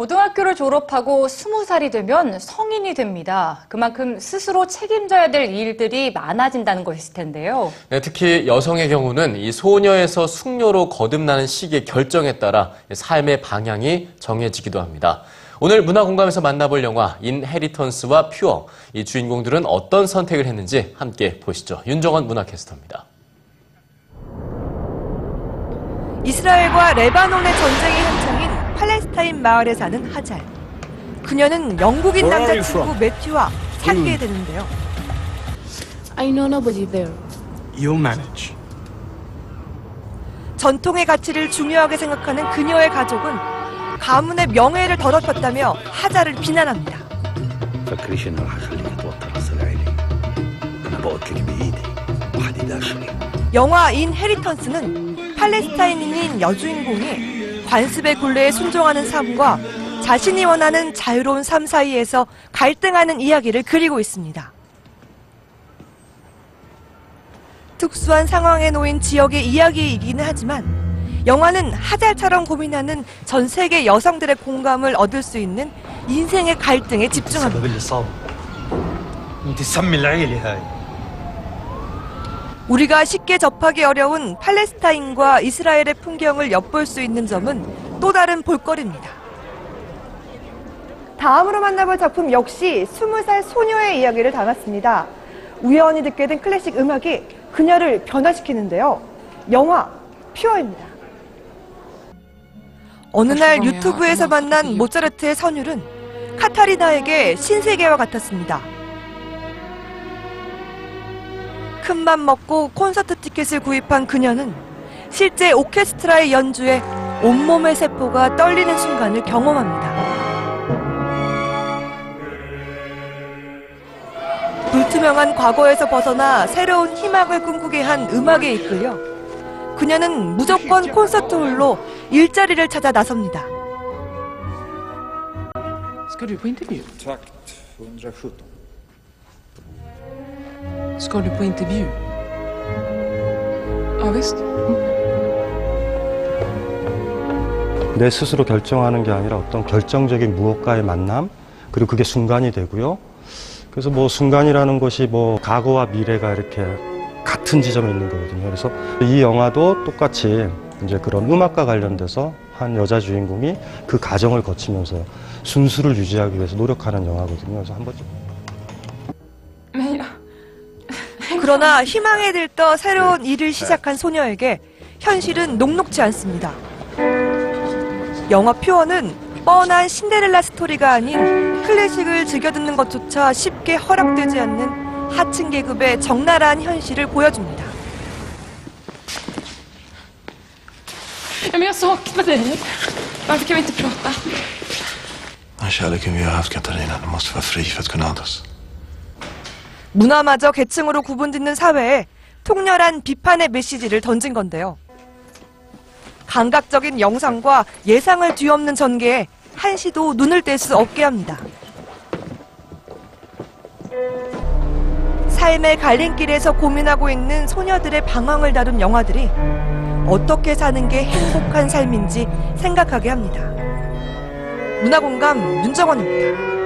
고등학교를 졸업하고 스무 살이 되면 성인이 됩니다. 그만큼 스스로 책임져야 될 일들이 많아진다는 것일 텐데요. 네, 특히 여성의 경우는 이 소녀에서 숙녀로 거듭나는 시기의 결정에 따라 삶의 방향이 정해지기도 합니다. 오늘 문화공감에서 만나볼 영화 인헤리턴스와 퓨어. 이 주인공들은 어떤 선택을 했는지 함께 보시죠. 윤정원 문화캐스터입니다. 이스라엘과 레바논의 전쟁이 한창인 팔레스타인 마을에 사는 하잘. 그녀는 영국인 Where are you 남자친구 매튜와 사귀게 되는데요. I know nobody there. You'll manage. 전통의 가치를 중요하게 생각하는 그녀의 가족은 가문의 명예를 더럽혔다며 하잘을 비난합니다. فكريش انه رح اخليك توتر راس العيلة انا بقتلك بايدي وحد يداشري 영화 인헤리턴스는 팔레스타인인인 여주인공이 관습의 굴레에 순종하는 삶과 자신이 원하는 자유로운 삶 사이에서 갈등하는 이야기를 그리고 있습니다. 특수한 상황에 놓인 지역의 이야기이기는 하지만 영화는 하잘처럼 고민하는 전 세계 여성들의 공감을 얻을 수 있는 인생의 갈등에 집중합니다. 우리가 쉽게 접하기 어려운 팔레스타인과 이스라엘의 풍경을 엿볼 수 있는 점은 또 다른 볼거리입니다. 다음으로 만나볼 작품 역시 20살 소녀의 이야기를 담았습니다. 우연히 듣게 된 클래식 음악이 그녀를 변화시키는데요. 영화 퓨어입니다. 어느 날 유튜브에서 만난 모차르트의 선율은 카타리나에게 신세계와 같았습니다. 큰맘 먹고 콘서트 티켓을 구입한 그녀는 실제 오케스트라의 연주에 온몸의 세포가 떨리는 순간을 경험합니다. 불투명한 과거에서 벗어나 새로운 희망을 꿈꾸게 한 음악에 이끌려 그녀는 무조건 콘서트 홀로 일자리를 찾아 나섭니다. Ska du på intervju? Takt 117. Ska du på intervju? Ja, visst. 내 스스로 결정하는 게 아니라 어떤 결정적인 무엇과의 만남 그리고 그게 순간이 되고요. 그래서 뭐 순간이라는 것이 뭐 과거와 미래가 이렇게 같은 지점에 있는 거거든요. 그래서 이 영화도 똑같이 이제 그런 음악과 관련돼서 한 여자 주인공이 그 과정을 거치면서 순수를 유지하기 위해서 노력하는 영화거든요. 그래서 한번 좀 그러나 희망에 들떠 새로운 일을 시작한 소녀에게 현실은 녹록지 않습니다. 영화 퓨어는 뻔한 신데렐라 스토리가 아닌 클래식을 즐겨 듣는 것조차 쉽게 허락되지 않는 하층 계급의 적나라한 현실을 보여줍니다. Ja, men jag saknar dig. Varför kan vi inte prata? Den kärleken vi har haft Katarina, den måste vara fri för att kunna andas. 문화마저 계층으로 구분짓는 사회에 통렬한 비판의 메시지를 던진 건데요. 감각적인 영상과 예상을 뒤엎는 전개에 한시도 눈을 뗄 수 없게 합니다. 삶의 갈림길에서 고민하고 있는 소녀들의 방황을 다룬 영화들이 어떻게 사는 게 행복한 삶인지 생각하게 합니다. 문화공감 윤정원입니다.